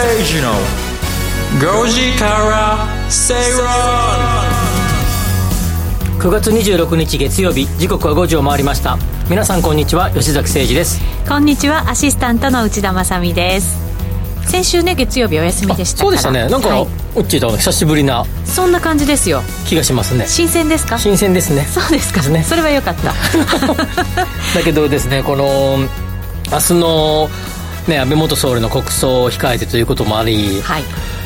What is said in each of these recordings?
吉崎誠二の5時から正論9月26日月曜日時刻は5時を回りました。皆さんこんにちは吉崎誠二です。こんにちはアシスタントの内田まさです。先週ね月曜日お休みでしたそうでしたね。なんか、はい、うっちーと久しぶりなそんな感じですよ。気がしますね。新鮮ですか？新鮮ですね。そうですか。ね。それはよかった。だけどですねこの明日のね、安倍元総理の国葬を控えてということもあり、はい、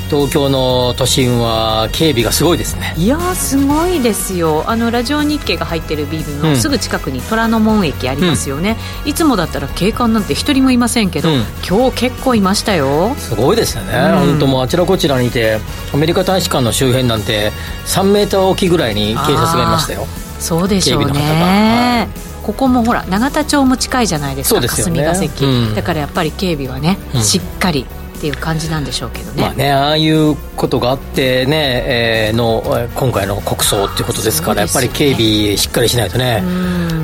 東京の都心は警備がすごいですね。いやすごいですよ。あのラジオ日経が入ってるビルのすぐ近くに虎ノ門駅ありますよね、うん、いつもだったら警官なんて一人もいませんけど、うん、今日結構いましたよ。すごいですよね、うん、本当もうあちらこちらにいてアメリカ大使館の周辺なんて3メーターおきぐらいに警察がいましたよ。そうでしょうね、ここもほら永田町も近いじゃないですか、霞が関、うん、だからやっぱり警備はね、うん、しっかりっていう感じなんでしょうけどね,、まあね、ああいうことがあってね、えー、の今回の国葬っていうことですから、ね、やっぱり警備しっかりしないとね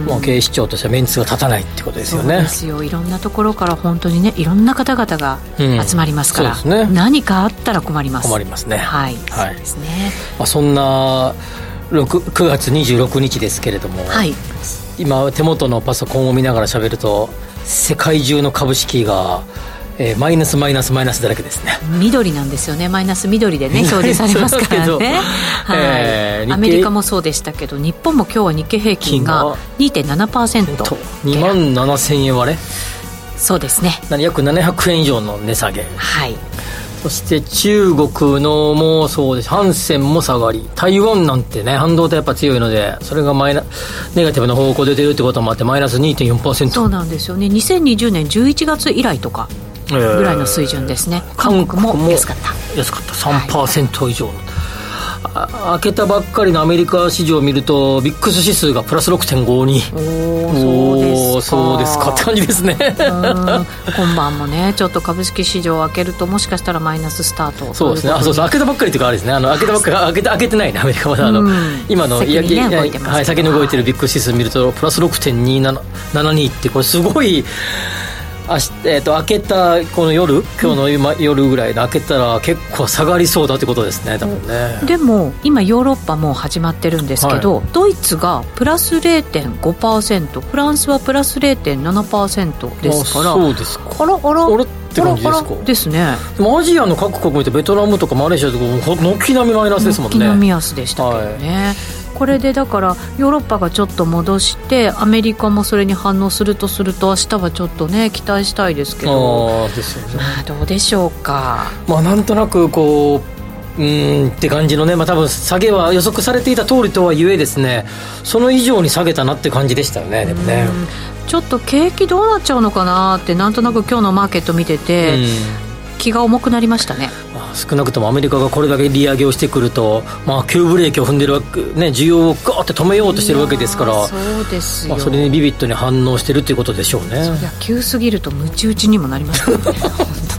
もう警視庁としてはメンツが立たないってことですよね。そうですよ。いろんなところから本当にねいろんな方々が集まりますから、うんね、何かあったら困ります。困りますね。はい、はい、そうですね、まあ、そんな9月26日ですけれども、はい、今手元のパソコンを見ながら喋ると世界中の株式がえー、マイナスマイナスマイナスだらけですね。緑なんですよね。マイナス緑でね 表示されますからね、はい。えー、アメリカもそうでしたけど日本も今日は日経平均が2.7%、2万7000円割れ？そうですね。約700円以上の値下げ。はいそして中国のもそうです。ハンセンも下がり。台湾なんてね半導体やっぱ強いのでそれがマイナネガティブな方向で出るってこともあってマイナス2.4%そうなんですよね。2020年11月以来とかぐらいの水準ですね、えー、韓国も安かった。安かった。3%以上の、はい開けたばっかりのアメリカ市場を見るとビックス指数がプラス6.52おおそうですか。って感じですね。今晩もねちょっと株式市場を開けるともしかしたらマイナススタートそうですね。あそうそう。開けたばっかりっていうかあれですね。あの開けたばっかり開けて開けてないねアメリカは。あの、今の先に、ね、動いてはい、先に動いてるビックス指数見るとプラス6.2772ってこれすごいあし、えーと、開けたこの夜？今日の今、夜ぐらいで開けたら結構下がりそうだってことですね多分ね。でも今ヨーロッパも始まってるんですけど、はい、ドイツがプラス0.5%フランスはプラス0.7%ですからそうですか。あらあらあらって感じですか？ですね。でもアジアの各国見てベトナムとかマレーシアとか軒並みマイナスですもんね。軒並み安でしたけどね、はいこれでだからヨーロッパがちょっと戻してアメリカもそれに反応するとすると明日はちょっとね期待したいですけど。あですよね、まあ、どうでしょうか。まあなんとなくこううんって感じのね、まあ、多分下げは予測されていた通りとはいえですねその以上に下げたなって感じでしたよねでもね。ちょっと景気どうなっちゃうのかなってなんとなく今日のマーケット見てて、気が重くなりましたね少なくともアメリカがこれだけ利上げをしてくると、まあ、急ブレーキを踏んでるわけ、ね、需要をガーって止めようとしてるわけですからそうですまあ、それにビビッドに反応してるっていうことでしょうね。そりゃ急すぎるとムチ打ちにもなりますよ ね。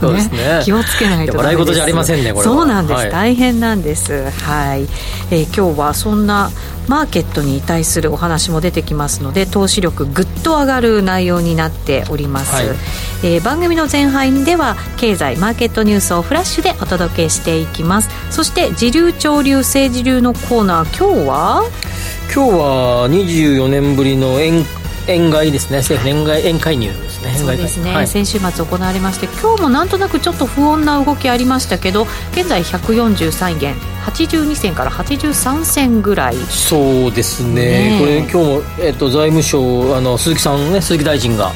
そうですね。気をつけないと笑い事じゃありませんねこれそうなんです、はい、大変なんです。はい、えー、今日はそんなマーケットに対するお話も出てきますので投資力ぐっと上がる内容になっております、はい、えー、番組の前半では経済マーケットニュースをフラッシュでお届けしていきます。そして時流潮流政治流のコーナー今日は？今日は24年ぶりの円円買いですね政府円買い円介入ですねそうですね、はい、先週末行われまして今日もなんとなくちょっと不穏な動きありましたけど現在143円82銭から83銭ぐらいそうですねこれ今日も、えっと、財務省あの鈴木さんね鈴木大臣が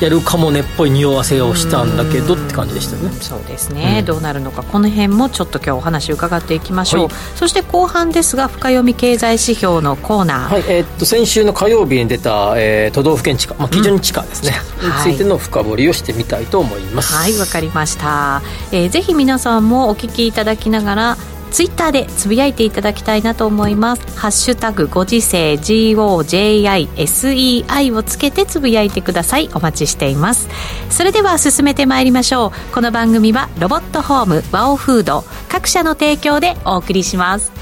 やるかもねっぽい匂わせをしたんだけどって感じでしたね。そうですね、うん、どうなるのかこの辺もちょっと今日お話伺っていきましょう、はい、そして後半ですが深読み経済指標のコーナー、はい。えー、っと先週の火曜日に出た、えー、都道府県地価、まあ、基準地価ですね、うん、についての深掘りをしてみたいと思います。はいわ、かりました、えー、ぜひ皆さんもお聞きいただきながらツイッターでつぶやいていただきたいなと思います。ハッシュタグご時世 GOJISEI をつけてつぶやいてください。お待ちしています。それでは進めてまいりましょう。この番組はロボットホームワオフード各社の提供でお送りします。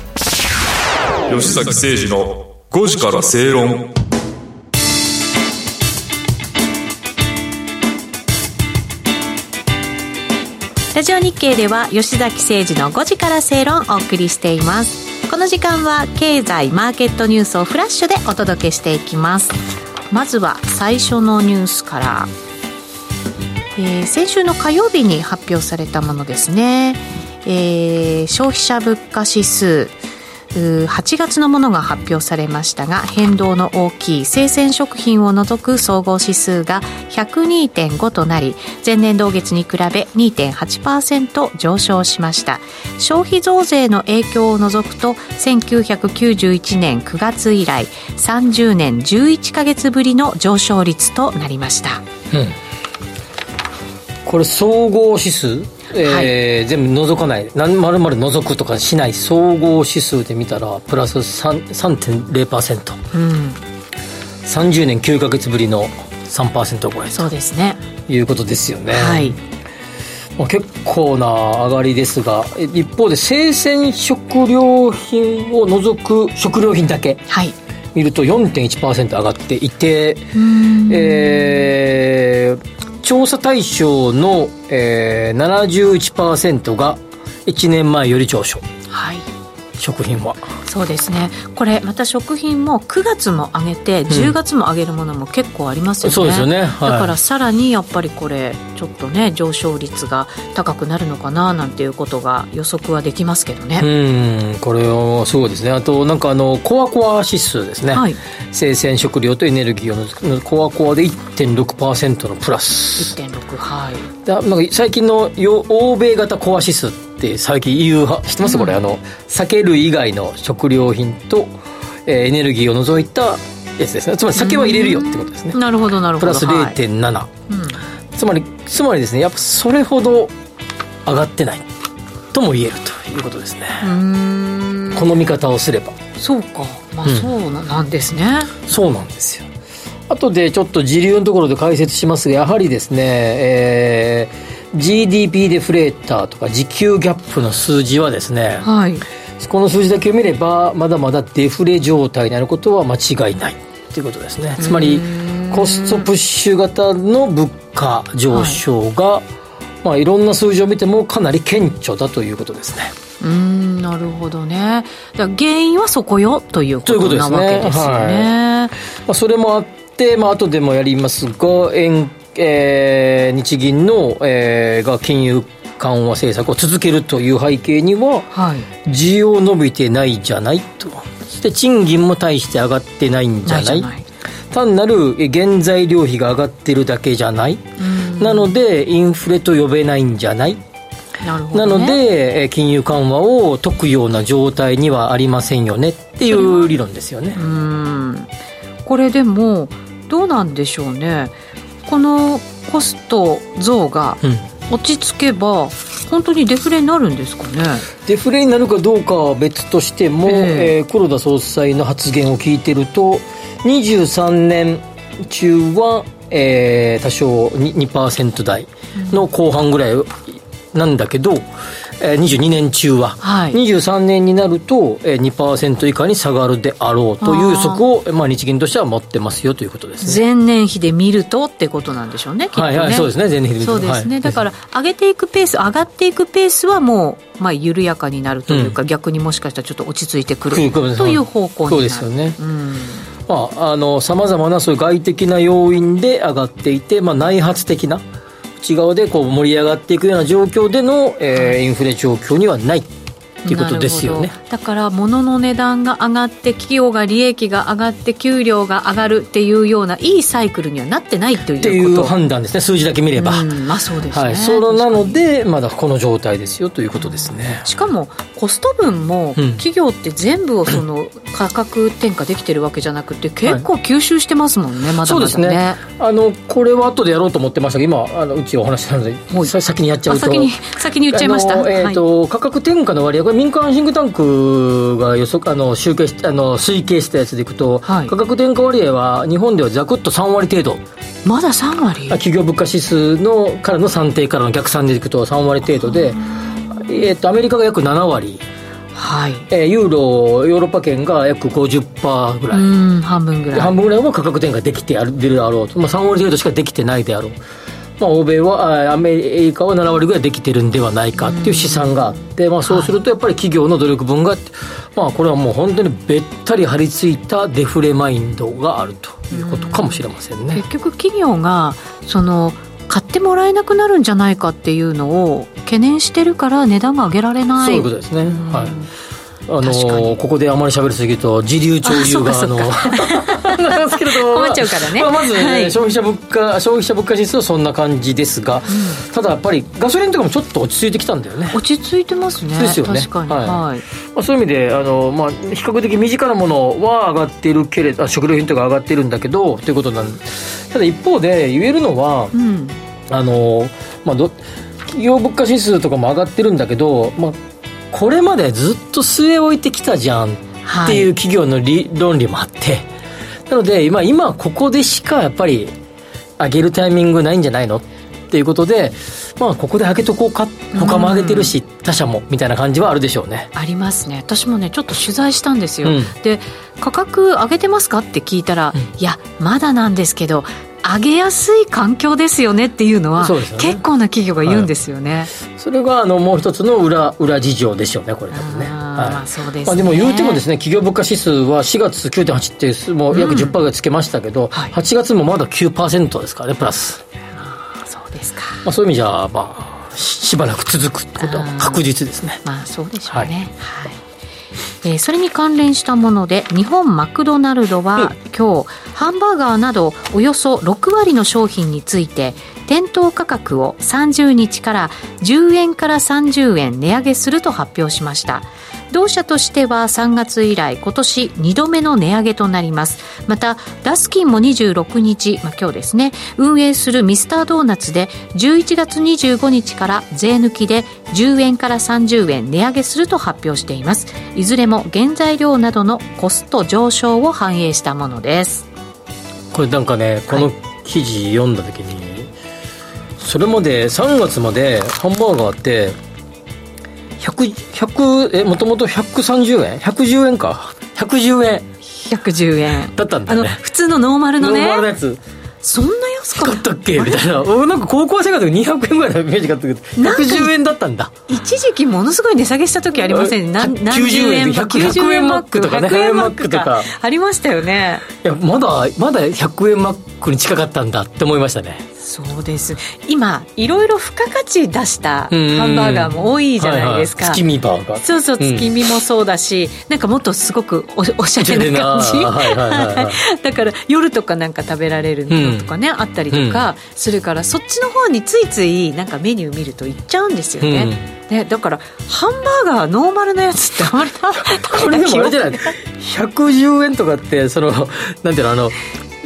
吉崎誠二の5時から正論。ラジオ日経では吉崎誠二の5時から正論をお送りしています。この時間は経済マーケットニュースをフラッシュでお届けしていきます。まずは最初のニュースから。えー、先週の火曜日に発表されたものですね、えー、消費者物価指数。8月のものが発表されましたが変動の大きい生鮮食品を除く総合指数が102.5となり前年同月に比べ2.8%上昇しました。消費増税の影響を除くと1991年9月以来30年11か月ぶりの上昇率となりました、うん、これ総合指数？えー、はい、全部除かない。何まるまる除くとかしない。総合指数で見たらプラス3.0%、うん、30年9か月ぶりの3%超え。そうですね。いうことですよね。はい。まあ、結構な上がりですが一方で生鮮食料品を除く食料品だけ、はい、見ると4.1%上がっていて、えー、調査対象の、えー、71%が1年前より上昇。はい。食品は。そうですね。これまた食品も9月も上げて10月も上げるものも結構ありますよね、そうですよね、はい、だからさらにやっぱりこれちょっとね上昇率が高くなるのかななんていうことが予測はできますけどね。うん。これはそうですね。あとなんかあのコアコア指数ですね、はい、生鮮食料とエネルギーのコアコアで1.6%のプラス。1.6はい。だなんか最近の欧米型コア指数って最近言う知ってます、これあの酒類以外の食料品と、えー、エネルギーを除いたやつですね。つまり酒は入れるよってことですね。なるほどなるほど。プラス0.7、はい、つまりつまりですねやっぱそれほど上がってない。とも言えるということですね。この見方をすれば。そうか。まあそうなんですね、うん、そうなんですよ。後でちょっと時流のところで解説しますがやはりですね、えー GDP デフレーターとか時給ギャップの数字はですね、はい、この数字だけを見ればまだまだデフレ状態になることは間違いないということですね。つまりコストプッシュ型の物価上昇が、はい。まあ、いろんな数字を見てもかなり顕著だということですね。うんなるほどね。だ原因はそこよということなわけですよね、ね。はい、まあ、それもあって、まあ後でもやりますが円えー、日銀の、えー、が金融緩和政策を続けるという背景には、はい、需要伸びてないじゃないと。そして賃金も大して上がってないんじゃない。単なる原材料費が上がってるだけじゃない。なのでインフレと呼べないんじゃない。なね、なので金融緩和を解くような状態にはありませんよね。っていう理論ですよね。これでもどうなんでしょうねこのコスト増が落ち着けば、本当にデフレになるんですかね？デフレになるかどうかは別としても、えー、えー、黒田総裁の発言を聞いてると23年中は、えー、多少 2%, 2台の後半ぐらいなんだけど、えー、22年中は、はい、23年になると、えー、2%以下に下がるであろうという予測を、まあ、日銀としては持ってますよということですね。前年比で見るとってことなんでしょうね、きっとね。はいはい、そうですね、前年比で見ると。そうですね、はい、だから、上げていくペース、上がっていくペースはもう、まあ、緩やかになるというか、うん、逆にもしかしたらちょっと落ち着いてくるという方向になる。そうですよね。うん。まあ、あの、さまざまなそういう外的な要因で上がっていて、まあ、内発的な、内側でこう盛り上がっていくような状況での、えー、インフレ状況にはない。っていうことですよね。だから物の値段が上がって企業が利益が上がって給料が上がるっていうようないいサイクルにはなってないというっていう判断ですね数字だけ見れば、まあそうですね、はい、そうなのでまだこの状態ですよということですね、しかもコスト分も企業って全部をその価格転嫁できてるわけじゃなくて結構吸収してますもんね、はい、まだまだね。そうですね。あのこれは後でやろうと思ってましたけど今あのうちお話したので先にやっちゃうと。先に先に言っちゃいました、えーと、はい、価格転嫁の割合これ民間シンクタンクが予測あの集計しあの推計したやつでいくと、はい、価格転嫁割合は日本ではざくっと3割程度。まだ3割？企業物価指数のからの算定からの逆算でいくと3割程度で、えーと、アメリカが約7割。はい。えー、ユーロヨーロッパ圏が約50%ぐらい。半分ぐらい。半分ぐらいも価格転嫁できてやるでるだろうと、まあ、3割程度しかできてないであろうまあ、欧米はアメリカは7割ぐらいできてるんではないかっていう試算があって、まあ、そうするとやっぱり企業の努力分が、まあ、これはもう本当にべったり張り付いたデフレマインドがあるということかもしれませんね。結局企業がその買ってもらえなくなるんじゃないかっていうのを懸念してるから値段が上げられない。そういうことですね、はいあのここであまり喋りすぎると自流潮流があの なんですけれども、っちゃうからね、まあ、まず、ねはい、消費者物価消費者物価指数はそんな感じですが、うん、ただやっぱりガソリンとかもちょっと落ち着いてきたんだよね。落ち着いてますねですよね。はい、はい、まあ、そういう意味であの、まあ、比較的身近なものは上がっているけれど食料品とか上がっているんだけどということなんただ一方で言えるのは、うん、あのまあど企業物価指数とかも上がってるんだけど、まあ、これまでずっと据え置いてきたじゃんっていう企業の理、はい、論理もあって。なので今今ここでしかやっぱり上げるタイミングないんじゃないの？っていうことでまあここで上げとこうか？他も上げてるし、うん、他社も？みたいな感じはあるでしょうね。ありますね。私もねちょっと取材したんですよ、うん、で価格上げてますか？って聞いたら、うん、いやまだなんですけど上げやすい環境ですよねっていうのは、ね、結構な企業が言うんですよね、はい、それがあのもう一つの裏裏事情でしょうねこれ多分ね。まあそうです、ね、まあ、でも言うてもですね企業物価指数は4月9.8ってもう約10%ぐらいつけましたけど、うんはい、8月もまだ9%ですからねプラス。そうですか、まあ、そういう意味じゃまあしばらく続くってことは確実ですね。まあそうでしょうね。はい、はいえー、それに関連したもので日本マクドナルドは今日ハンバーガーなどおよそ6割の商品について店頭価格を30日から10円から30円値上げすると発表しました同社としては3月以来今年2度目の値上げとなります。またダスキンも26日、まあ、今日ですね。運営するミスタードーナツで11月25日から税抜きで10円から30円値上げすると発表しています。いずれも原材料などのコスト上昇を反映したものです。これなんかねこの記事読んだ時に、はい、それまで3月までハンバーガーって100、100え、もともと130円 ?110 円か。110円。110円。だったんだね。普通のノーマルのね。ノーマルのやつ。そんな安かった？っけ？みたいな。俺なんか高校生活で200円ぐらいのイメージがあったけど、110円だったんだ。一時期ものすごい値下げした時ありません？何90円、100円マックとかね、100円マックとか。ありましたよね。いや、まだ、まだ100円マックに近かったんだって思いましたね。そうです。今いろいろ付加価値出したハンバーガーも多いじゃないですか、はいはい、月見バーガー。そうそう月見もそうだし、うん、なんかもっとすごくお おしゃれな感じ。だから夜とかなんか食べられるのとかね、うん、あったりとかするから、そっちの方についついなんかメニュー見ると行っちゃうんですよね、うん、ねだからハンバーガーノーマルなやつってあまりこれでもあれじゃない？110円とかってそのなんていうのあの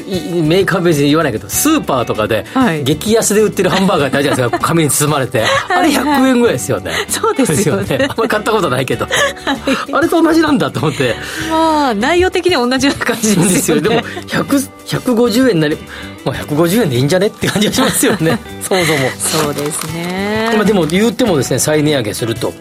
メーカーベースで言わないけどスーパーとかで激安で売ってるハンバーガーってあるじゃないですか。紙に包まれて。あれ100円ぐらいですよね。そうですよね。あんまり買ったことないけど、はい、あれと同じなんだと思って。まあ内容的には同じような感じですよね。でも150円になりまあ、150円でいいんじゃね？って感じがしますよね。そもそもそう。ですね、まあ、でも言ってもですね再値上げすると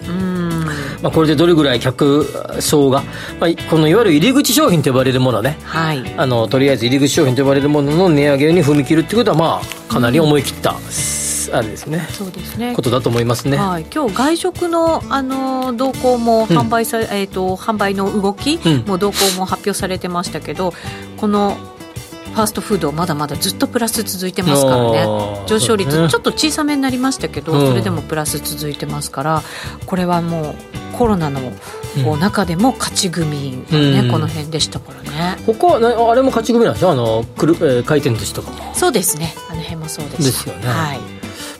まあ、これでどれぐらい客層が、まあ、このいわゆる入り口商品と呼ばれるものね、はい、あのとりあえず入り口商品と呼ばれるものの値上げに踏み切るってことはまあかなり思い切った、うんあれですね。そうですね。ことだと思いますね。はい。今日外食のあの動向も販売さ、うん、えっ、ー、と販売の動きも動向も発表されてましたけど、このファーストフードまだまだずっとプラス続いてますからね上昇率、ちょっと小さめになりましたけど、それでもプラス続いてますからこれはもうコロナの中でも勝ち組がね、うん、この辺でしたからね。他はあれも勝ち組なんですよ。あのくる、えー、回転寿司とかも。そうですね。あの辺もそうです。ですよね、はい、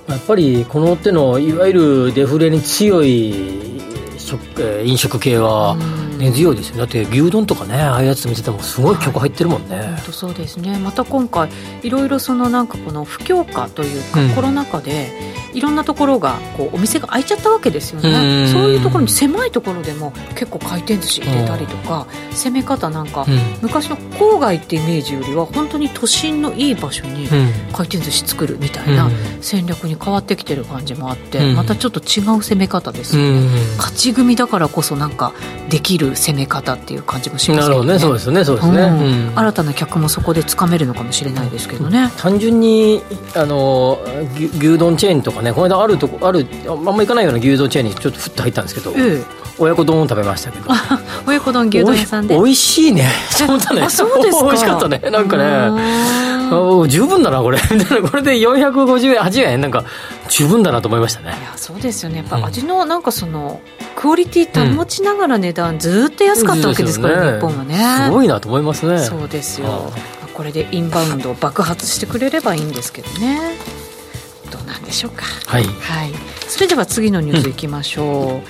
やっぱりこの手のいわゆるデフレに強い食、えー、飲食系は、うん根強いですよだって牛丼とかねああいうやつ見ててもすごい曲入ってるもんね、はい、そうですね。また今回いろいろそのなんかこの不況下というか、うん、コロナ禍でいろんなところがこうお店が開いちゃったわけですよね。そういうところに狭いところでも結構回転寿司入れたりとか攻め方なんか、うん、昔の郊外ってイメージよりは本当に都心のいい場所に回転寿司作るみたいな戦略に変わってきてる感じもあって、またちょっと違う攻め方ですよね、勝ち組だからこそなんかできるる攻め方っていう感じもしますけどね。なるほどね。そうですね。そうですね、うん。うん、新たな客もそこでつかめるのかもしれないですけどね、単純にあの牛丼チェーンとかねこの間あるとこあるあんま行かないような牛丼チェーンにちょっとふっと入ったんですけど、ええ。親子丼を食べましたけど。親子丼牛丼屋さんで。美味しいね。そうだねあそうですか美味しかったね。なんかね。十分だなこれ。これで450円8円。なんか十分だなと思いましたね。いやそうですよね。やっぱ味のなんかその、クオリティ保ちながら値段ずっと安かったわけですから、ね、日本はね。すごいなと思いますね。そうですよ。これでインバウンドを爆発してくれればいいんですけどね。どうなんでしょうか。はい、はい、それでは次のニュースいきましょう、うん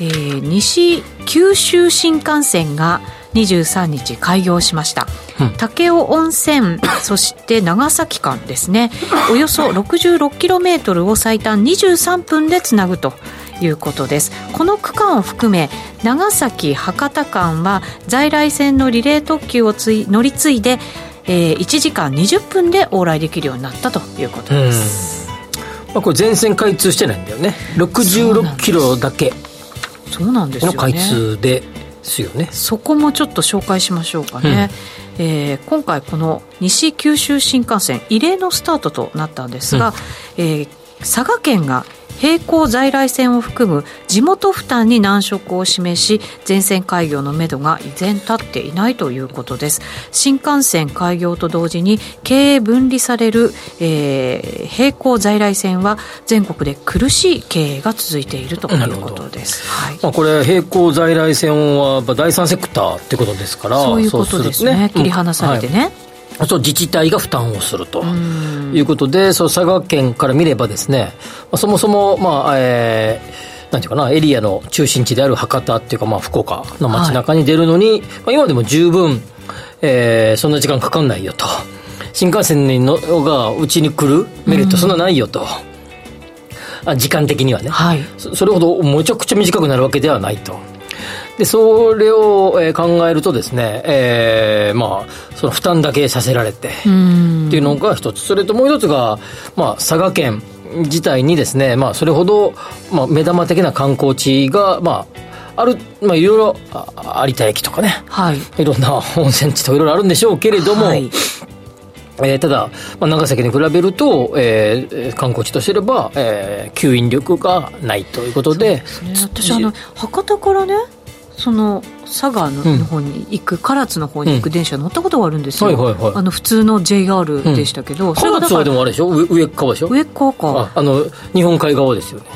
えー、西九州新幹線が23日開業しました、うん、武雄温泉 そして長崎間ですね。およそ 66km を最短23分でつなぐということです。この区間を含め長崎博多間は在来線のリレー特急をつい乗り継いで、えー、1時間20分で往来できるようになったということです、まあ、これ全線開通してないんだよね。66キロだけ。そうなんですよ、ね、開通ですよね。そこもちょっと紹介しましょうかね、うん、えー、今回この西九州新幹線異例のスタートとなったんですが、うん、えー、佐賀県が並行在来線を含む地元負担に難色を示し全線開業のめどが依然立っていないということです。新幹線開業と同時に経営分離される、えー、並行在来線は全国で苦しい経営が続いているということです、はい。まあ、これ並行在来線は第三セクターってことですからそういうことですね、ね、切り離されてね、はいそう自治体が負担をするということで、そう佐賀県から見ればですね、まあ、そもそも、まあえー、なんていうかな、エリアの中心地である博多っていうか、まあ、福岡の街中に出るのに、はい、まあ、今でも十分、えー、そんな時間かかんないよと。新幹線のがうちに来るメリットそんなないよと。あ時間的にはね、はい、それほどめちゃくちゃ短くなるわけではないと。で、それを、えー、考えるとですね、えー、まあ、その負担だけさせられて、っていうのが一つ。それともう一つが、まあ、佐賀県自体にですね、まあ、それほど、まあ、目玉的な観光地が、まあ、ある、まあ、いろいろ、有田駅とかね、はい。いろんな温泉地といろいろあるんでしょうけれども、はい。えー、ただ、まあ、長崎に比べると、えー、観光地としてれば、えー、吸引力がないということで、ね、私あの博多からねその佐賀の方に行く、うん、唐津の方に行く電車乗ったことがあるんですよ、あの普通の JR でしたけど、うん、はでもあれでしょ？上側でしょ？上側か。あの日本海側ですよね。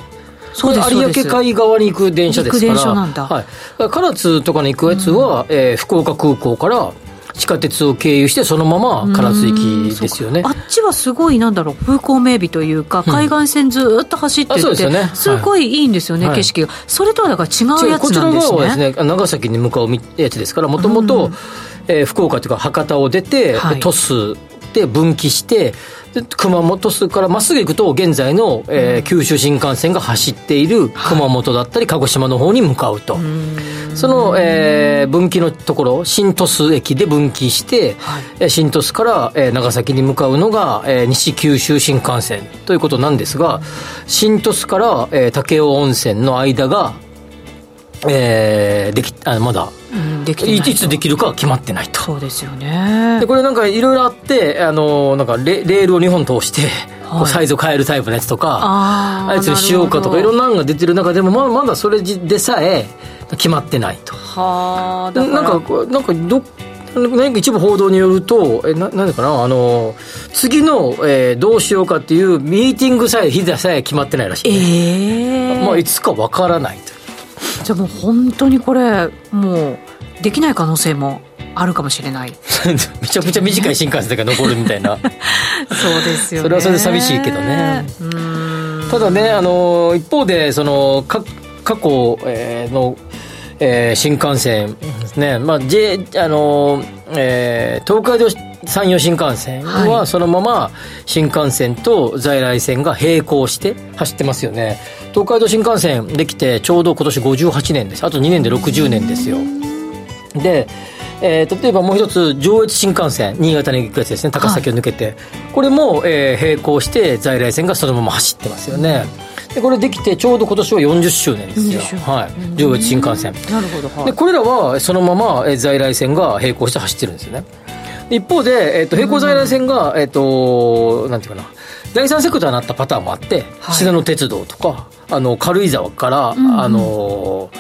そうです有明海側に行く電車ですから。行く電車なんだ、はい、唐津とかに行くやつは、うん、えー、福岡空港から地下鉄を経由してそのまま唐津行きですよね。あっちはすごいなんだろう。風光明媚というか、海岸線ずっと走ってて、すね、すごいいいんですよね、はい、景色が。それとはだから違うやつなんですね。こちらはですね長崎に向かうやつですからもともと福岡というか博多を出て、はい、鳥栖で分岐して熊本市からまっすぐ行くと現在の、えー、九州新幹線が走っている熊本だったり鹿児島の方に向かうと、その、えー、分岐のところ新鳥栖駅で分岐して、はい、新鳥栖から、えー、長崎に向かうのが、えー、西九州新幹線ということなんですが新鳥栖から、えー、武雄温泉の間がえー、できあまだ、うん、できていつできるかは決まってないと。そうですよね。でこれなんかいろいろあってあのなんかレレールを2本通して、はい、サイズを変えるタイプのやつとかああいつにしようかとかいろんなのが出てる中でもまだまだそれでさえ決まってないと。はあなんかなんかど何か一部報道によると、えななんかな、あの、次の、えー、どうしようかっていうミーティングさえ、日さえ決まってないらしい、ね。ええー、まあ、いつかわからないと。じゃあもう本当にこれもうできない可能性もあるかもしれない。めちゃくちゃ短い新幹線が残るみたいな。そうですよね。それはそれで寂しいけどね。ただねあの一方でそのか過去、えー、のえー、新幹線ですね、まあ J あのえー、東海道山陽新幹線はそのまま新幹線と在来線が並行して走ってますよね東海道新幹線できてちょうど今年58年です。あと2年で60年ですよ。でえー、例えばもう一つ上越新幹線新潟に行くやつですね高崎を抜けて、はい、これも、えー、並行して在来線がそのまま走ってますよね、でこれできてちょうど今年は40周年ですよ、はい、上越新幹線。なるほど、はい、でこれらはそのまま在来線が並行して走ってるんですよね。一方で、えーと、並行在来線が、えっ、ー、となんていうかな第三セクターになったパターンもあって、はい、信濃鉄道とかあの軽井沢から、うんうん、あの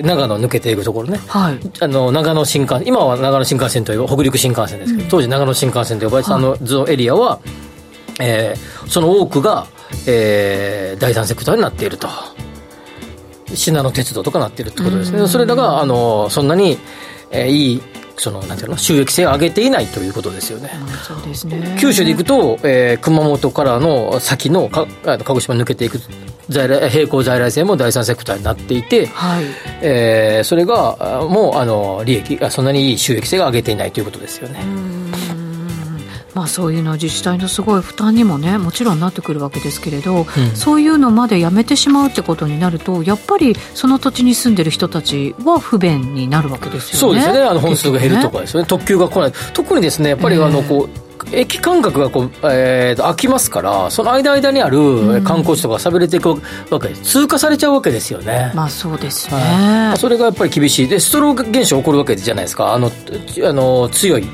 長野抜けていくところね、はい、あの長野新幹今は長野新幹線という北陸新幹線ですけど、うん、当時長野新幹線と呼ばれてたあのエリアは、えー、その多くが、えー、第三セクターになっていると。信濃鉄道とかなっているってことですね、それらがあのそんなに、えー、いいそのなんていうの収益性を上げていないということですよね。そうですね九州で行くと、えー、熊本からの先のか鹿児島抜けていく在来並行在来線も第三セクターになっていて、はいえー、それがもうあの利益そんなにいい収益性が上げていないということですよね。まあ、そういうのは自治体のすごい負担にもねもちろんなってくるわけですけれど、うん、そういうのまでやめてしまうってことになるとやっぱりその土地に住んでる人たちは不便になるわけですよね。そうですね。あの本数が減るとかですよね、ね、特急が来ない。特にですねやっぱりあのこう、えー駅間隔がこう、えー、空きますから、その間間にある観光地とか喋れていくわけ、通過されちゃうわけですよね。まあそうですね、はい、それがやっぱり厳しい。で、ストロー現象起こるわけじゃないですか。あの、あの強い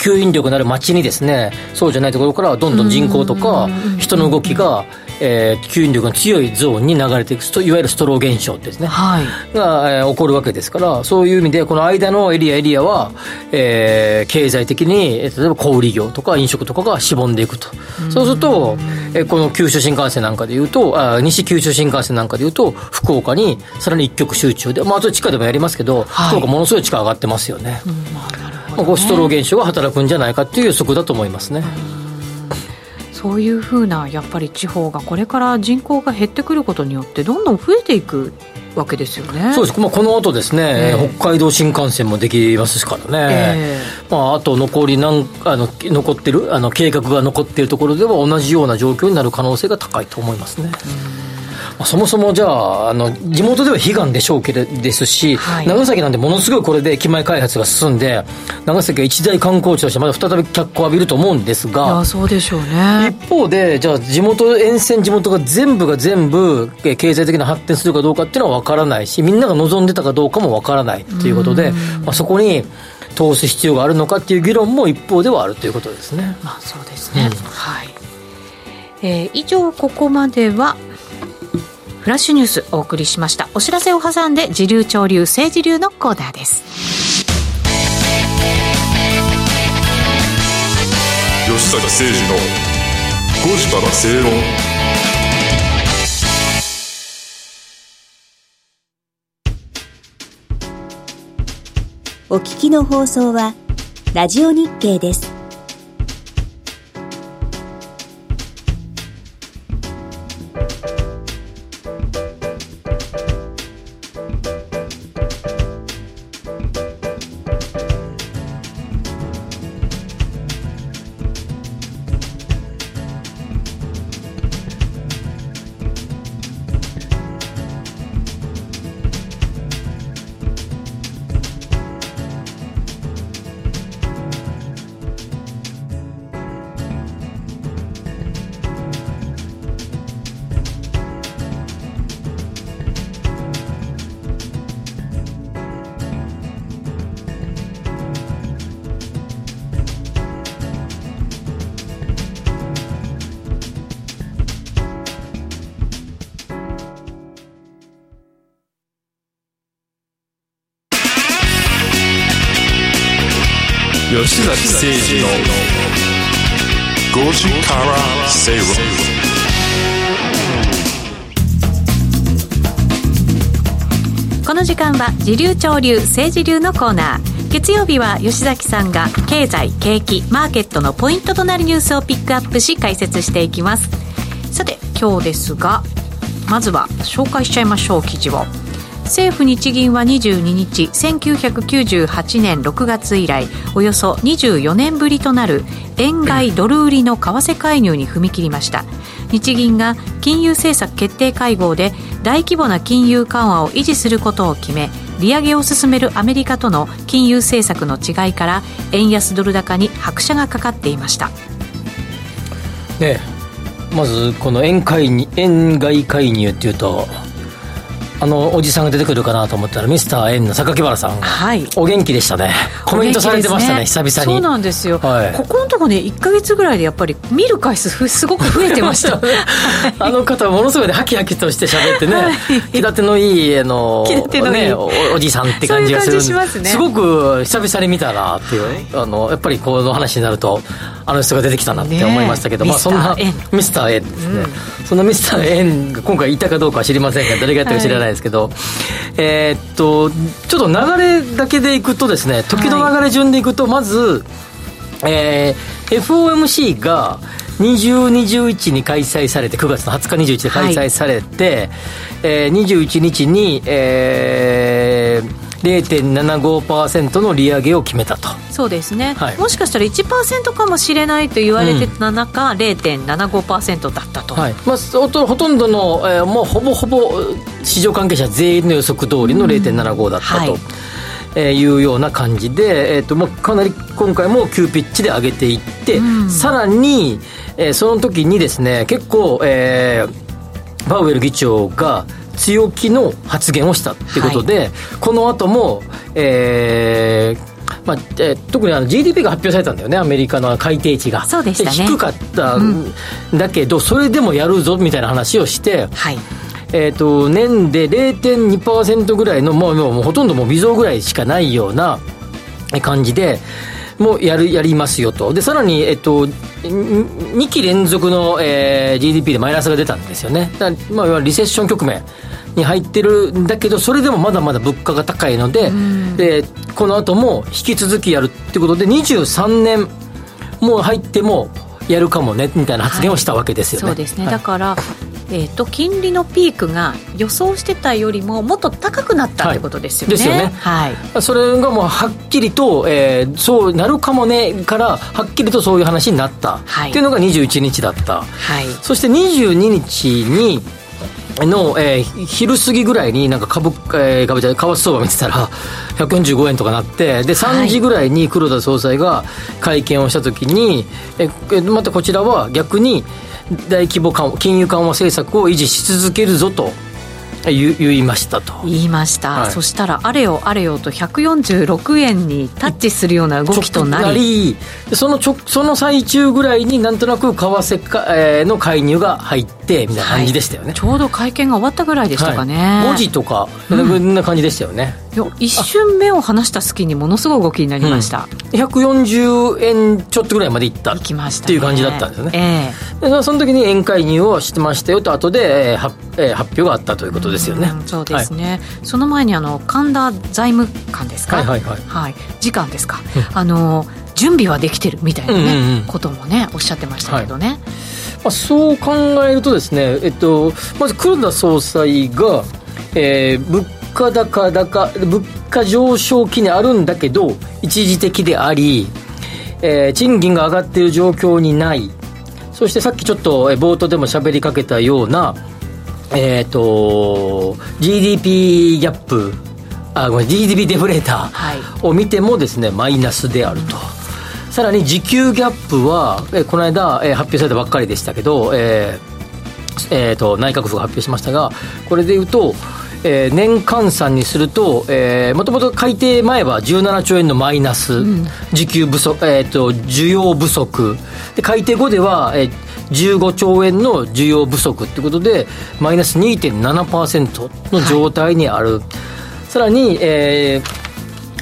吸引力のある街にですねそうじゃないところからどんどん人口とか人の動きが、えー、吸引力の強いゾーンに流れていくといわゆるストロー現象ですね、はい、が、えー、起こるわけですからそういう意味でこの間のエリアエリアは、えー、経済的に例えば小売業とか飲食とかがしぼんでいくと。そうすると、えー、この九州新幹線なんかでいうとあ西九州新幹線なんかでいうと福岡にさらに一極集中で、まあ、あと地下でもやりますけど、はい、福岡ものすごい地価上がってますよね。うんゴストロー現象が働くんじゃないかっていう予測だと思いますね。そういうふうなやっぱり地方がこれから人口が減ってくることによってどんどん増えていくわけですよね。そうです。まあ、この後ですね、えー、北海道新幹線もできますからね。えー、まあ、あと残りなんあの残ってるあの計画が残っているところでは同じような状況になる可能性が高いと思いますね。そもそもじゃああの地元では悲願でしょうけれですし、はい、長崎なんでものすごいこれで駅前開発が進んで長崎は一大観光地としてまた再び脚光を浴びると思うんですがそうでしょうね。一方でじゃあ地元沿線地元が全部が全部経済的な発展するかどうかっていうのは分からないしみんなが望んでたかどうかも分からないっていうことで、まあ、そこに通す必要があるのかっていう議論も一方ではあるということですね。まあそうですね、うん、はい。えー、以上ここまではフラッシュニュースお送りしました。お知らせを挟んで時流潮流政治流のコーナーです。吉坂誠二の5時から正論。お聞きの放送はラジオ日経です時流潮流政治流のコーナー。月曜日は吉崎さんが経済景気マーケットのポイントとなるニュースをピックアップし解説していきます。さて今日ですがまずは紹介しちゃいましょう記事を。政府日銀は22日1998年6月以来およそ24年ぶりとなる円買いドル売りの為替介入に踏み切りました。日銀が金融政策決定会合で大規模な金融緩和を維持することを決め利上げを進めるアメリカとの金融政策の違いから円安ドル高に拍車がかかっていました。ねまずこの円買い円買い介入っていうとあのおじさんが出てくるかなと思ったらミスター円の榊原さん。はい、お元気でしたね。コメントされてましたね、ね、久々に。そうなんですよ、はい、ここのとこね1か月ぐらいでやっぱり見る回数すごく増えてました。あの方はものすごい、ね、ハキハキとして喋ってね、はい、気立てのいいあのね、おおじさんって感じがする。す,、ね、すごく久々に見たなっていう、はい、あのやっぱりこの話になるとあの人が出てきたなって思いましたけど、ね、まあ、そんなミスター N ですね、うん、そのミスター N が今回いたかどうかは知りませんが誰がやったか知らないですけど、はい、えー、っとちょっと流れだけでいくとですね時の流れ順でいくとまず、えー、FOMC が2021に開催されて9月の20日21で開催されて、はい、えー、21日に、えー、0.75%の利上げを決めたと。そうですね、はい、もしかしたら1%かもしれないと言われてた中、うん、0.75%だったと、はい。まあ、ほとんどの、えー、もうほぼほぼ市場関係者全員の予測通りの0.75だったと。うんえー、いうような感じで、えーともうかなり今回も急ピッチで上げていって、うん、さらに、えー、その時にですね結構、えー、パウエル議長が強気の発言をしたということで、はい、この後も、えーまあえー、特にあの GDP が発表されたんだよね、アメリカの改定値が。そうでした、ね、低かったんだけど、うん、それでもやるぞみたいな話をして、はい。えーと、年で0.2%ぐらいの、もうもうほとんどもう微増ぐらいしかないような感じで、もやるやりますよと、でさらに、えっと、2期連続の、えー、GDP でマイナスが出たんですよね、だまあ、リセッション局面に入ってるんだけど、それでもまだまだ物価が高いので、でこの後も引き続きやるってことで、23年もう入ってもやるかもねみたいな発言をしたわけですよね。はい、そうですね、はい、だからえーと、金利のピークが予想してたよりももっと高くなったってことですよね。ですよね。はい、それがもうはっきりと、えー、そうなるかもねからはっきりとそういう話になった、はい、っていうのが21日だった、はい、そして22日にの、えー、昼過ぎぐらいになんか株、えー、株じゃ為替相場見てたら145円とかなってで3時ぐらいに黒田総裁が会見をした時に、はい、えまたこちらは逆に大規模緩金融緩和政策を維持し続けるぞと言言いましたと。言いました、はい、そしたらあれよあれよと146円にタッチするような動きとなり。そのちょその最中ぐらいになんとなく為替か、えー、の介入が入ってみたいな感じでしたよね、はい、ちょうど会見が終わったぐらいでしたかね、はい、5時とか、うん、こんな感じでしたよね。一瞬目を離した隙にものすごい動きになりました、うん、140円ちょっとぐらいまでいったいきました、っていう感じだったんですよね、えー、でその時に円介入をしてましたよと後で、えーはえー、発表があったということですよね、うん、そうですね、はい、その前にあの神田財務官ですか、はいはいはい。はい、次官ですか、あの準備はできてるみたいなね、うんうん、こともねおっしゃってましたけどね、はい、まあ、そう考えるとですね、えっと、まず黒田総裁が、えー、物価高高物価上昇期にあるんだけど一時的であり、えー、賃金が上がっている状況にない。そしてさっきちょっと冒頭でも喋りかけたようなえっ、ー、と GDP ギャップあごめん GDP デフレーターを見てもですね、マイナスであると、さらに時給ギャップは、えこの間、え発表されたばっかりでしたけど、えーえーと内閣府が発表しましたがこれでいうとえー、年換算にすると、もともと改定前は17兆円のマイナス、うん、需給不足、えーと、需要不足。で改定後では、えー、15兆円の需要不足ということでマイナス2.7%の状態にある、はい、さらに、えー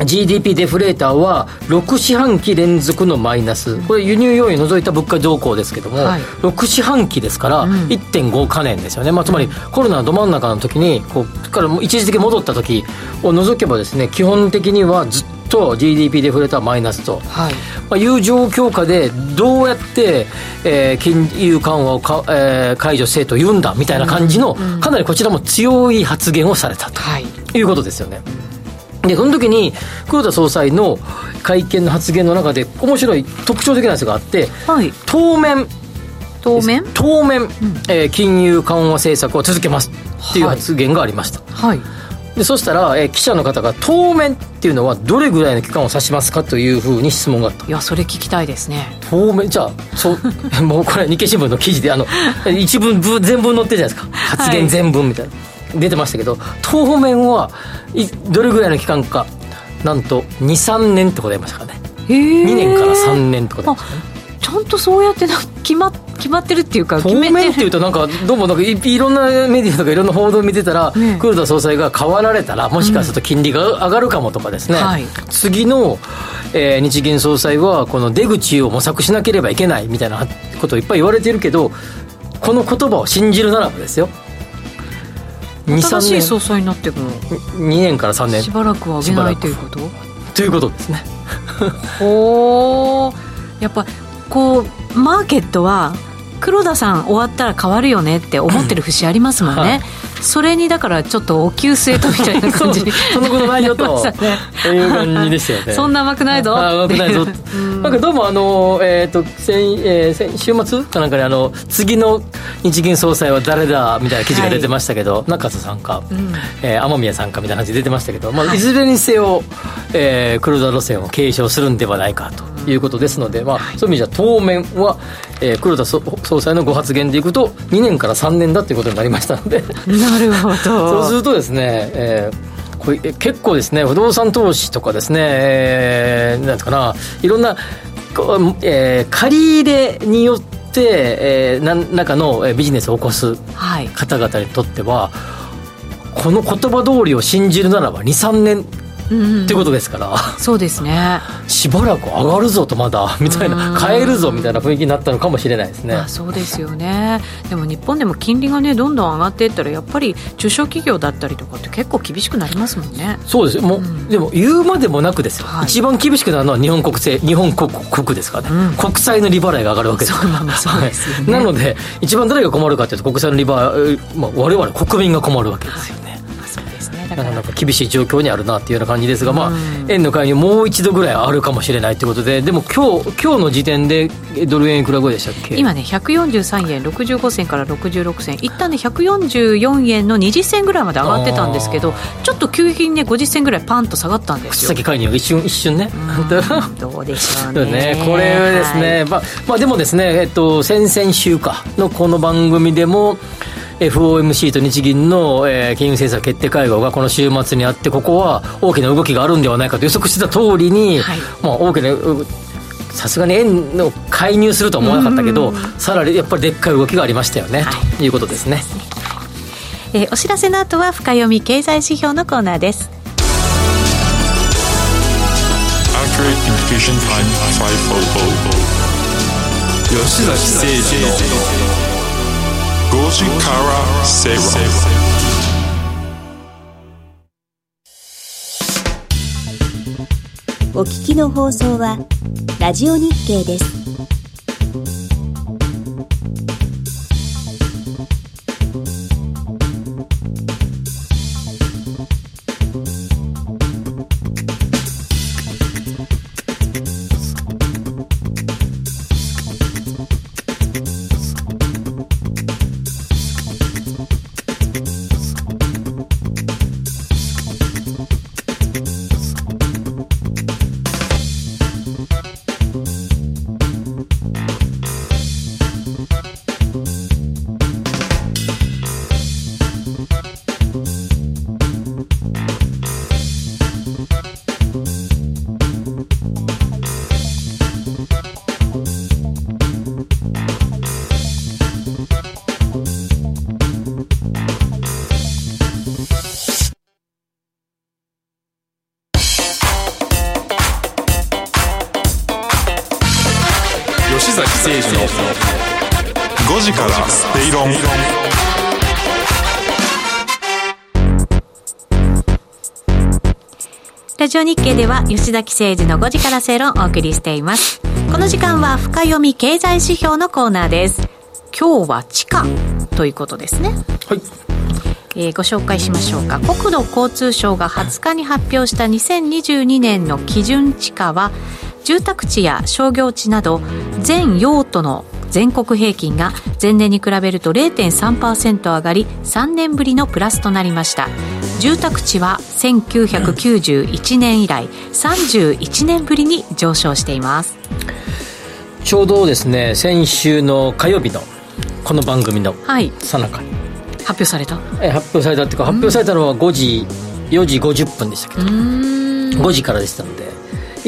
GDP デフレーターは6四半期連続のマイナス。これ輸入要因除いた物価動向ですけども、はい、6四半期ですから1.5か年ですよね、まあ、つまりコロナど真ん中の時にこうから一時的に戻った時を除けばですね基本的にはずっと GDP デフレーターマイナスと、はい。まあ、いう状況下でどうやって、えー、金融緩和をか、えー、解除せえと言うんだみたいな感じの、うんうん、かなりこちらも強い発言をされたと、はい、いうことですよね。でその時に黒田総裁の会見の発言の中で面白い特徴的なやつがあって、はい、当面当面？当面、うん、えー、金融緩和政策を続けますっていう発言がありました、はい、でそしたら、えー、記者の方が当面っていうのはどれぐらいの期間を指しますかというふうに質問があった。いやそれ聞きたいですね。当面？じゃあそう もうこれ日経新聞の記事であの 一文全文載ってるじゃないですか。発言全文みたいな、はい、出てましたけど当面はいどれぐらいの期間かなんと23年って答えましたからね。2年から3年って答えましたね。ちゃんとそうやってな決ま決まってるっていうか当面っていうとなんかどうもなんかいろんなメディアとかいろんな報道を見てたら、ね、黒田総裁が変わられたらもしかすると金利が上がるかもとかですね、うんはい、次の、えー、日銀総裁はこの出口を模索しなければいけないみたいなことをいっぱい言われてるけどこの言葉を信じるならばですよ新しい総裁になっても。2年から3年。しばらくは上げないということ？ということですね。おやっぱこうマーケットは黒田さん終わったら変わるよねって思ってる節ありますもんね、はい、それにだからちょっとお給据えたみたいな感じそのことないよと、ね、いう感じですよね。そんな甘くないぞ。甘くないぞ。なんかどうもあの、えーと先えー、先週末かなんかにあの次の日銀総裁は誰だみたいな記事が出てましたけど、はい、中瀬さんか、うん、えー、雨宮さんかみたいな話出てましたけど、まあ、いずれにせよ、えー、黒田路線を継承するんではないかということですので、まあ、そういう意味じゃ当面は、えー、黒田総裁のご発言でいくと2年から3年だということになりましたので。なるほど。そうするとですね、えー、これ結構ですね不動産投資とかですね、えー、なんかないろんな、えー、借り入れによって、えー、何らかのビジネスを起こす方々にとっては、はい、この言葉通りを信じるならば23年っていうことですから。そうですね。しばらく上がるぞとまだみたいな。買えるぞみたいな雰囲気になったのかもしれないですね、あ、そうですよね。でも日本でも金利がねどんどん上がっていったらやっぱり中小企業だったりとかって結構厳しくなりますもんね。そうですもう、うん、でも言うまでもなくですよ、はい、一番厳しくなるのは日本国政日本国国ですからね、うん、国債の利払いが上がるわけです。そうなんですね、はい、なので一番誰が困るかというと国債の利払い、まあ、我々国民が困るわけですよね、なかなか厳しい状況にあるなっていうような感じですが、まあ、円の介入もう一度ぐらいあるかもしれないということで、でも今日今日の時点でドル円いくらぐらいでしたっけ？今ね、143円65銭から66銭、一旦ね、144円の20銭ぐらいまで上がってたんですけど、ちょっと急激にね、50銭ぐらいパンと下がったんですよ。先介入一瞬、一瞬ね。どうでしょうね。ねこれですね、はい、まあ、まあ、でもですね、えっと、先々週かのこの番組でも、FOMC と日銀の、えー、金融政策決定会合がこの週末にあって、ここは大きな動きがあるんではないかと予測してた通りに、はい、まあ、大きなさすがに円の介入するとは思わなかったけど、さらにやっぱりでっかい動きがありましたよね、はい、ということですね。えー、お知らせの後は深読み経済指標のコーナーです。吉崎誠二の5時から正論お聞きの放送はラジオ日経です。ラジオ日経では吉崎誠二の5時から正論をお送りしています。この時間は深読み経済指標のコーナーです。今日は地価ということですね。はい。えー、ご紹介しましょうか国土交通省が20日に発表した2022年の基準地価は住宅地や商業地など全用途の全国平均が前年に比べると0.3%上がり3年ぶりのプラスとなりました。住宅地は1991年以来31年ぶりに上昇しています。ちょうどですね先週の火曜日のこの番組のさなかに、発表された？え発表されたっていうか発表されたのは5時4時50分でしたけ？ど5時からでしたので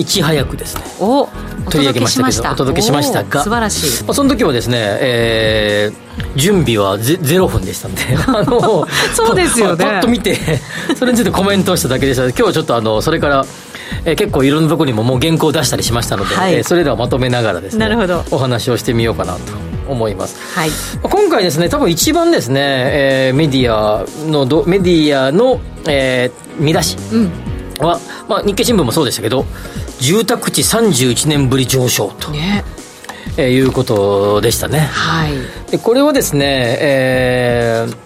いち早くですね。お取り上げましたけどお届けしましたが素晴らしい、まあ、その時はですね、えー、準備はゼゼロ分でしたんで あのそうですよね。パッと見てそれについてコメントをしただけでした。今日はちょっとあのそれからえー、結構いろんなところにももう原稿を出したりしましたので、はい、えー、それではまとめながらですねなるほど。お話をしてみようかなと思います、はい、今回ですね多分一番ですね、えー、メディアのどメディアの、えー、見出しは、うん、まあ、日経新聞もそうでしたけど住宅地31年ぶり上昇と。ねえー、いうことでしたね。はい。で、これはですね、えー、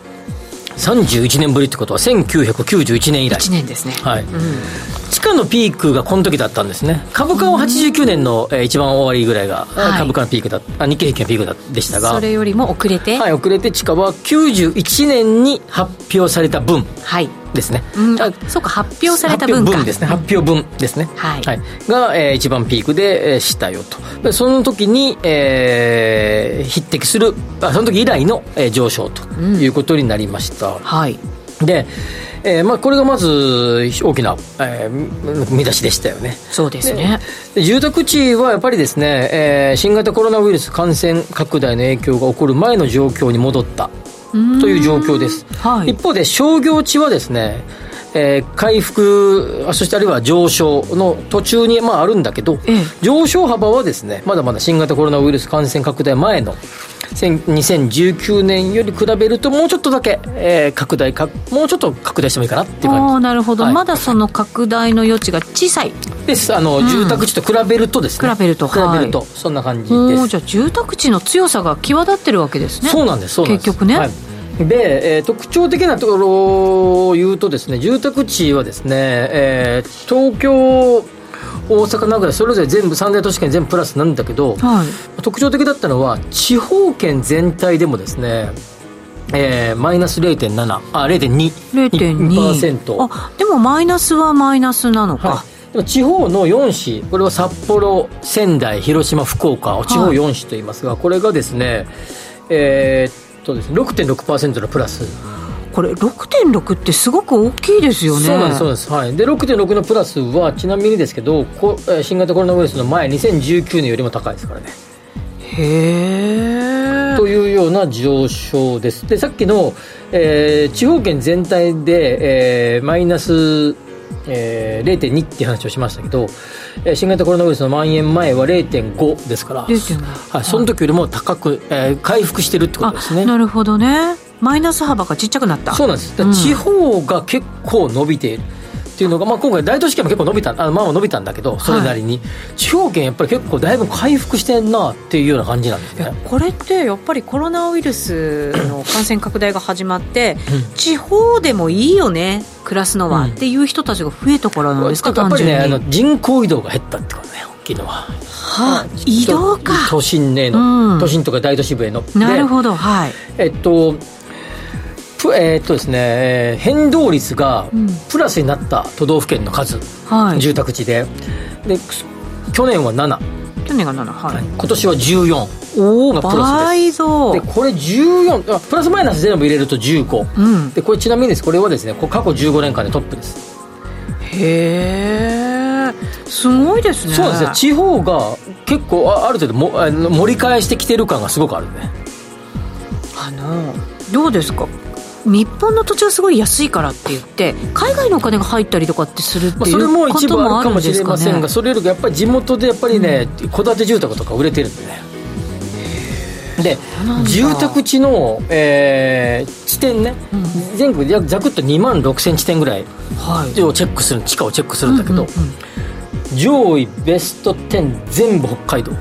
31年ぶりってことは1991年以来。1年ですね。はい。うん地価のピークがこの時だったんですね。株価は89年の、えー、一番終わりぐらいが、はい、株価のピークだあ日経平均のピークだでしたが。それよりも遅れて？はい遅れて地価は91年に発表された分はい。ですね、うん、あそうか発表された分分ですね。発表分ですね、はい、はい、が、えー、一番ピークで、えー、したよと。その時に、えー、匹敵するあその時以来の、えー、上昇ということになりました、うん、はい。でえーまあ、これがまず大きな、えー、見出しでしたよね。そうですね住宅地はやっぱりですね、えー、新型コロナウイルス感染拡大の影響が起こる前の状況に戻ったという状況です。はい、一方で商業地はですね、えー、回復、そしてあるいは上昇の途中に、まあ、あるんだけど、ええ、上昇幅はですね、まだまだ新型コロナウイルス感染拡大前の2019年より比べるともうちょっとだけ、えー、拡大かもうちょっと拡大してもいいかなっていう感じ。なるほど、はい、まだその拡大の余地が小さい。です。あの、うん、住宅地と比べるとですね。比べると。比べると、はい、そんな感じです。じゃあ住宅地の強さが際立ってるわけですね。そうなんです。結局ね、はいで、えー、特徴的なところを言うとですね住宅地はですね、えー、東京大阪名古屋それぞれ全部三大都市圏全部プラスなんだけど、はい、特徴的だったのは地方圏全体でもですねえー、マイナス0.7あ0.2%あでもマイナスはマイナスなのか、はい、地方の4市これは札幌仙台広島福岡地方4市と言いますが、はい、これがですねえー、っとですね。6.6%のプラス。これ6.6ってすごく大きいですよね。そうなんですそうです、はい、で6.6のプラスはちなみにですけどこ新型コロナウイルスの前2019年よりも高いですからね。へえというような上昇です。でさっきの、えー、地方圏全体で、えー、マイナスえー、0.2っていう話をしましたけど、えー、新型コロナウイルスの蔓延前は0.5ですから、はい、その時よりも高く、えー、回復してるってことですね。なるほどね。マイナス幅がちっちゃくなった。そうなんです、うん、地方が結構伸びているっていうのが、まあ、今回大都市圏も結構伸びたあまあ伸びたんだけどそれなりに、はい、地方圏やっぱり結構だいぶ回復してんなっていうような感じなんですね。これってやっぱりコロナウイルスの感染拡大が始まって、うん、地方でもいいよね暮らすのは、うん、っていう人たちが増えたからなんですかやっぱりねあの人口移動が減ったってことね大きいのは。はあ、移動か。都心への、うん、都心とか大都市部への。なるほどはい。えっとえー、っとですね、変動率がプラスになった都道府県の数、はい、住宅地で。で去年は7去年が7、はい、今年は14おお倍増。でこれ14あプラスマイナス全部入れると15、うん、でこれちなみにです。これはですね過去15年間でトップです。へえすごいですね。そうですね地方が結構あある程度も盛り返してきてる感がすごくあるね。あのどうですか？日本の土地はすごい安いからって言って海外のお金が入ったりとかってするっていうこともあるんですか、ね、それも一部あるかもしれませんがそれよりやっぱり地元でやっぱりね戸、うん、建て住宅とか売れてるんでね。で住宅地の、えー、地点ね、うん、全国でざくっと2万6000地点ぐらいをチェックする、地価をチェックするんだけど、上位ベスト10全部北海道。へ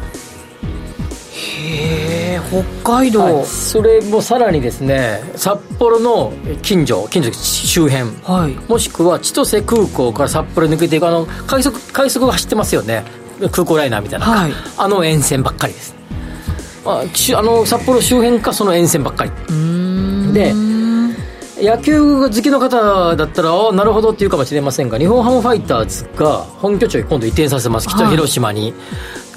え北海道、はい、それもさらにですね札幌の近所近所周辺、はい、もしくは千歳空港から札幌抜けていくあの快速快速が走ってますよね。空港ライナーみたいな、はい、あの沿線ばっかりです。ああの札幌周辺かその沿線ばっかり。で野球好きの方だったらああなるほどっていうかもしれませんが日本ハムファイターズが本拠地を今度移転させます。北広島に、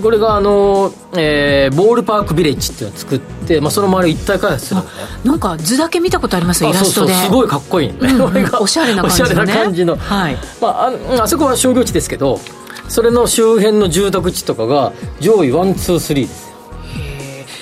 これがあの、えー、ボールパークビレッジっていうのを作って、まあ、その周り一体開発するなんか図だけ見たことあります？よイラストで。すごいかっこいい、ね、うんうん、おしゃれな感じの、ね、おしゃれな感じの、はい。まあ、ああそこは商業地ですけどそれの周辺の住宅地とかが上位 one two three です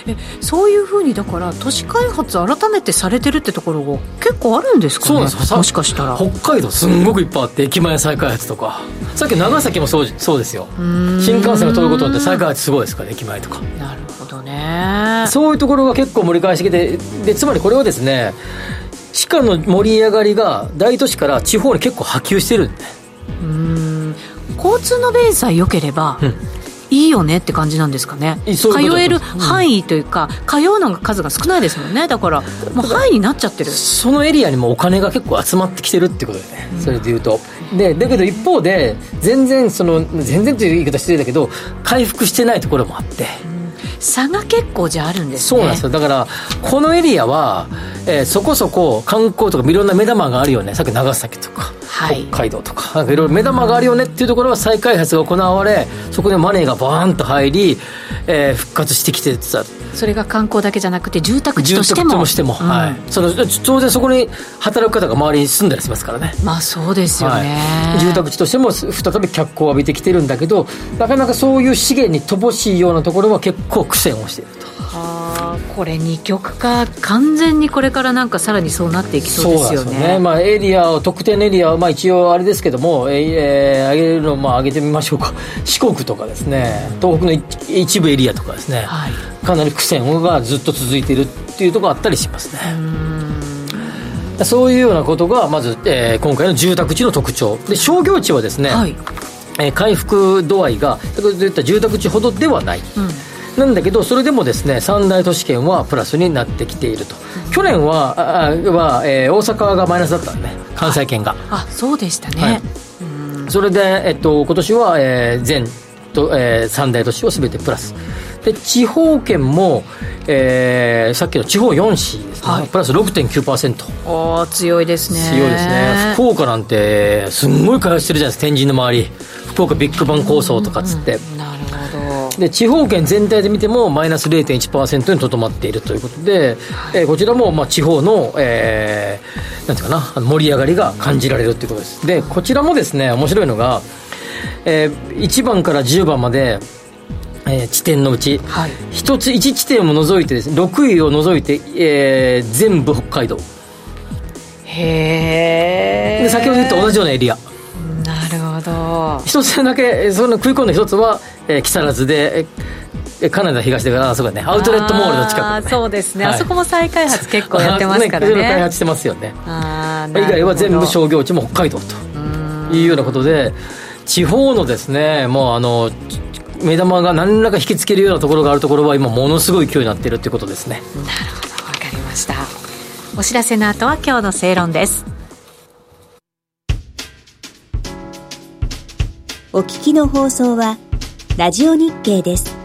えそういうふうにだから都市開発改めてされてるってところが結構あるんですかねそうなんですもしかしたら。北海道すんごくいっぱいあって駅前再開発とか。さっき長崎もそうそうですよ。新幹線が通ることって再開発すごいですから駅前とか。なるほどね。そういうところが結構盛り返してきてでつまりこれはですね地下の盛り上がりが大都市から地方に結構波及してるんで。うん。交通の便さえ良ければ、うんいいよねって感じなんですかね。通える範囲というか、通うのが数が少ないですもんね。だからもう範囲になっちゃってる。そのエリアにもお金が結構集まってきてるってことでね、うん、それでいうと。でだけど一方で全然その全然という言い方失礼だけど回復してないところもあって、差が結構じゃあるんですね。そうなんですよ。だからこのエリアは、えー、そこそこ観光とかいろんな目玉があるよね。さっき長崎とか、はい、北海道とか。なんかいろいろ目玉があるよねっていうところは再開発が行われそこでマネーがバーンと入り、えー、復活してきてた。それが観光だけじゃなくて住宅地としても。住宅地としても、うん、はい、その当然そこに働く方が周りに住んだりしますからね。まあそうですよね、はい、住宅地としても再び脚光を浴びてきてるんだけどなかなかそういう資源に乏しいようなところは結構苦戦をしていると。あこれ二極化。完全にこれからなんかさらにそうなっていきそうですよね。ね、まあ、エリアを特定のエリアは、まあ、一応あれですけども、えー、上げるのまあ上げてみましょうか。四国とかですね。東北の一部エリアとかですね、はい、かなり苦戦がずっと続いているっていうところあったりしますね。そういうようなことがまず、えー、今回の住宅地の特徴。で商業地はですね、はい。えー、回復度合いが先ほど言った住宅地ほどではない、うんなんだけど、それでもですね三大都市圏はプラスになってきていると、うん、去年はあは、えー、大阪がマイナスだったんでね、関西圏が。あそうでしたね、はい、それで、えっと今年は、えー、全と、えー、三大都市をすべてプラス。で地方圏も、えー、さっきの地方4市ですね、はい、プラス6.9%おお強いですね。強いですね。福岡なんてすんごい開発してるじゃないですか。天神の周り。福岡ビッグバン構想とかっつって、なるで地方圏全体で見てもマイナス0.1%にとどまっているということで、えー、こちらもまあ地方の、えー、なんていうかな盛り上がりが感じられるということです。でこちらもですね面白いのが、えー、1番から10番までえー、地点のうち、はい、1つ1地点を除いてですね6位を除いて、えー、全部北海道。へえ先ほど言った同じようなエリアど。一つだけその食い込んだ一つは、えー、木更津でえカナダ東であそこね。アウトレットモールの近く、ね、あそうですね、はい、あそこも再開発結構やってますからね。ね。開発してますよね。あ以外は全部商業地も北海道というようなことで地方のですねもうあの目玉が何らか引きつけるようなところがあるところは今ものすごい勢いになっているということですね。なるほど。分かりました。お知らせの後は今日の正論ですお聞きの放送は、ラジオ日経です。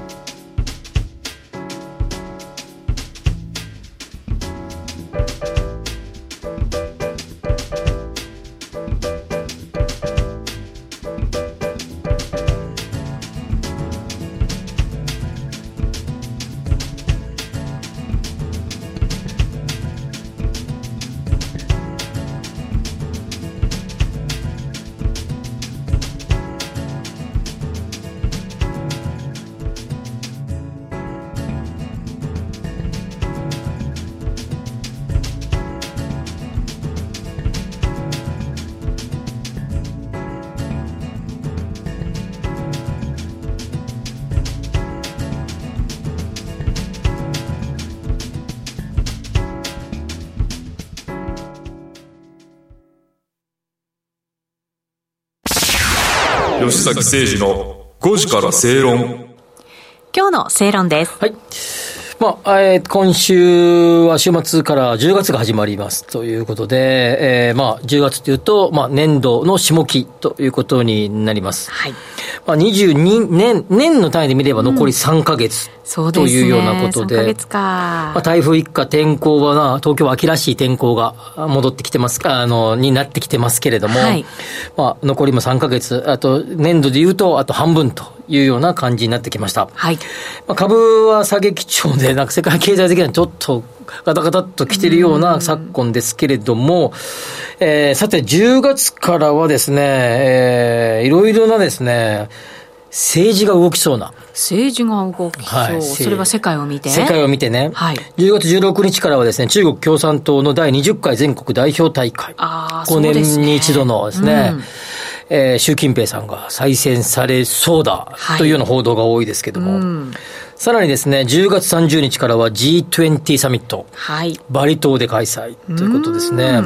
崎誠二の5時から正論。今日の正論です。はい。まあ、えー、今週は週末から10月が始まりますということで、えー、まあ、10月というと、まあ、年度の下期ということになります。はい。まあ、22年、年の単位で見れば残り3か月、うん、というようなことで。でね、かまあ、台風一過天候はな、東京は秋らしい天候が戻ってきてますか、あの、になってきてますけれども、はい、まあ、残りも3か月、あと、年度で言うと、あと半分というような感じになってきました。はい。まあ、株は下げ基調で、なんか世界経済的にはちょっとガタガタっと来てるような昨今ですけれども、えー、さて、10月からはですね、えー、いろいろなですね、政治が動きそうな。政治が動きそう。はい、それは世界を見て世界を見てね。はい。10月16日からはですね、中国共産党の第20回全国代表大会。ああ、5年に一度のですね、うんえー、習近平さんが再選されそうだというような報道が多いですけども、はいうん、さらにですね、10月30日からは G20 サミット、はい、バリ島で開催。ということですね。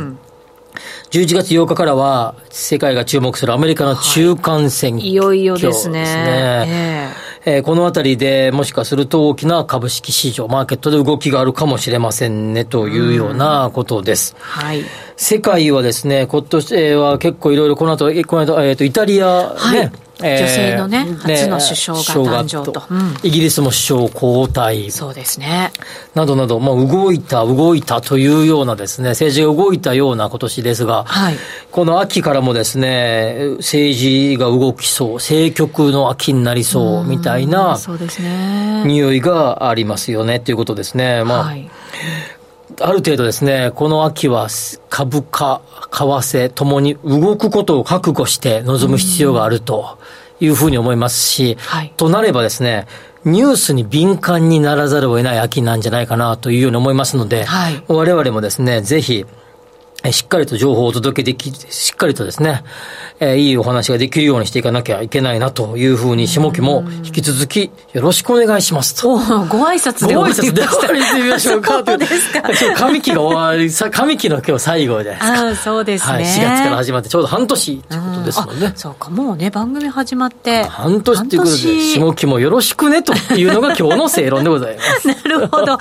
11月8日からは、世界が注目するアメリカの中間選挙、はい、いよいよですね。えー、このあたりでもしかすると大きな株式市場、マーケットで動きがあるかもしれませんねというようなことです。はい。世界はですね、今年は結構いろいろこの後、この後、えっ、ー、と、イタリアね、はいえー、女性のね、初の首相が誕生と。うん、イギリスも首相交代。そうですね。などなど、まあ、動いた、動いたというようなですね、政治が動いたような今年ですが、はい、この秋からもですね、政治が動きそう、政局の秋になりそう、みたいな、そうですね。匂いがありますよね、ということですね。まあ、はいある程度ですね、この秋は株価、為替ともに動くことを覚悟して臨む必要があるというふうに思いますし、はい、となればですね、ニュースに敏感にならざるを得ない秋なんじゃないかなというように思いますので、はい、我々もですね、ぜひ、しっかりと情報をお届けでき、しっかりとですね、えー、いいお話ができるようにしていかなきゃいけないなというふうに、下期も引き続きよろしくお願いしますと。ご挨拶でご挨拶で終わりましょうか。そうですか。上期が終わり、上期の今日最後じゃないですか。あそうですね。はい、4月から始まってちょうど半年ってことですもんね。そうか、もうね、番組始まって。半年っていうことで、下期もよろしくねというのが今日の正論でございます。なるほど。挨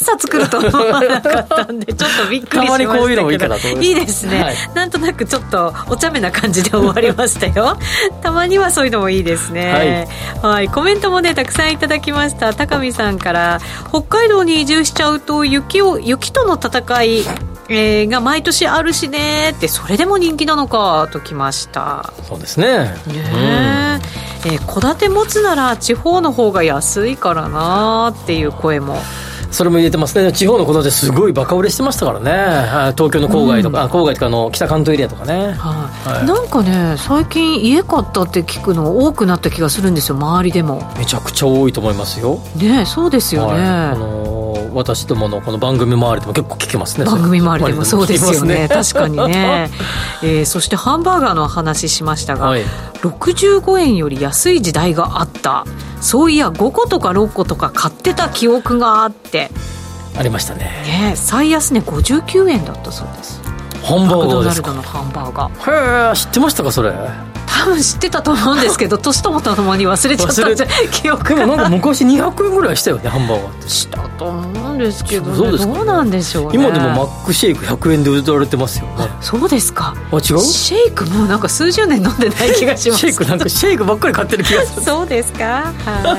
拶来ると思わなかったんで、ちょっとびっくりしましたけど。たまにこういうのもいいかなと思います。いいですね、はい、なんとなくちょっとお茶目な感じで終わりましたよ。たまにはそういうのもいいですね、はい、はい、コメントもねたくさんいただきました。高見さんから北海道に移住しちゃうと雪を雪との戦いえー、が毎年あるしねってそれでも人気なのかときました。そうですね。ねえ戸、建て持つなら地方の方が安いからなっていう声もそれも入れてますね。地方のことですごいバカ売れしてましたからね。東京の郊外とか、うん、郊外とかの北関東エリアとかね、はい、なんかね最近家買ったって聞くの多くなった気がするんですよ周りでも。めちゃくちゃ多いと思いますよ。ねそうですよね、はい、あの私どものこの番組周りでも結構聞きますね。番組周りでもそうですよね。確かにね、えー、そしてハンバーガーの話しましたが、はい、65円より安い時代があったそういや5個とか6個とか買ってた記憶があって。ありましたね。ね最安値59円だったそうです。ハンバーガーですか。マクドナルドのハンバーガー。へえ知ってましたかそれ多分知ってたと思うんですけど 年ともともに忘れちゃったんじゃ記憶が。なんか昔200円ぐらいしたよねハンバーガーって。したと思うんですけど、ね、そうですどうなんでしょう、ね、今でもマックシェイク100円で売られてますよ。ねそうですか。あ違う？シェイクもうなんか数十年飲んでない気がします。シェイクなんかシェイクばっかり買ってる気がする。そうですか。は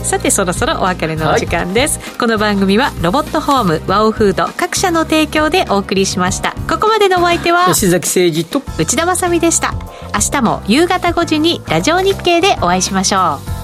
い。さてそろそろお別れのお時間です、はい、この番組はロボットホームワオフード各社の提供でお送りしました。ここまでのお相手は吉崎誠二と。内田まさでした。明日も夕方5時にラジオ日経でお会いしましょう。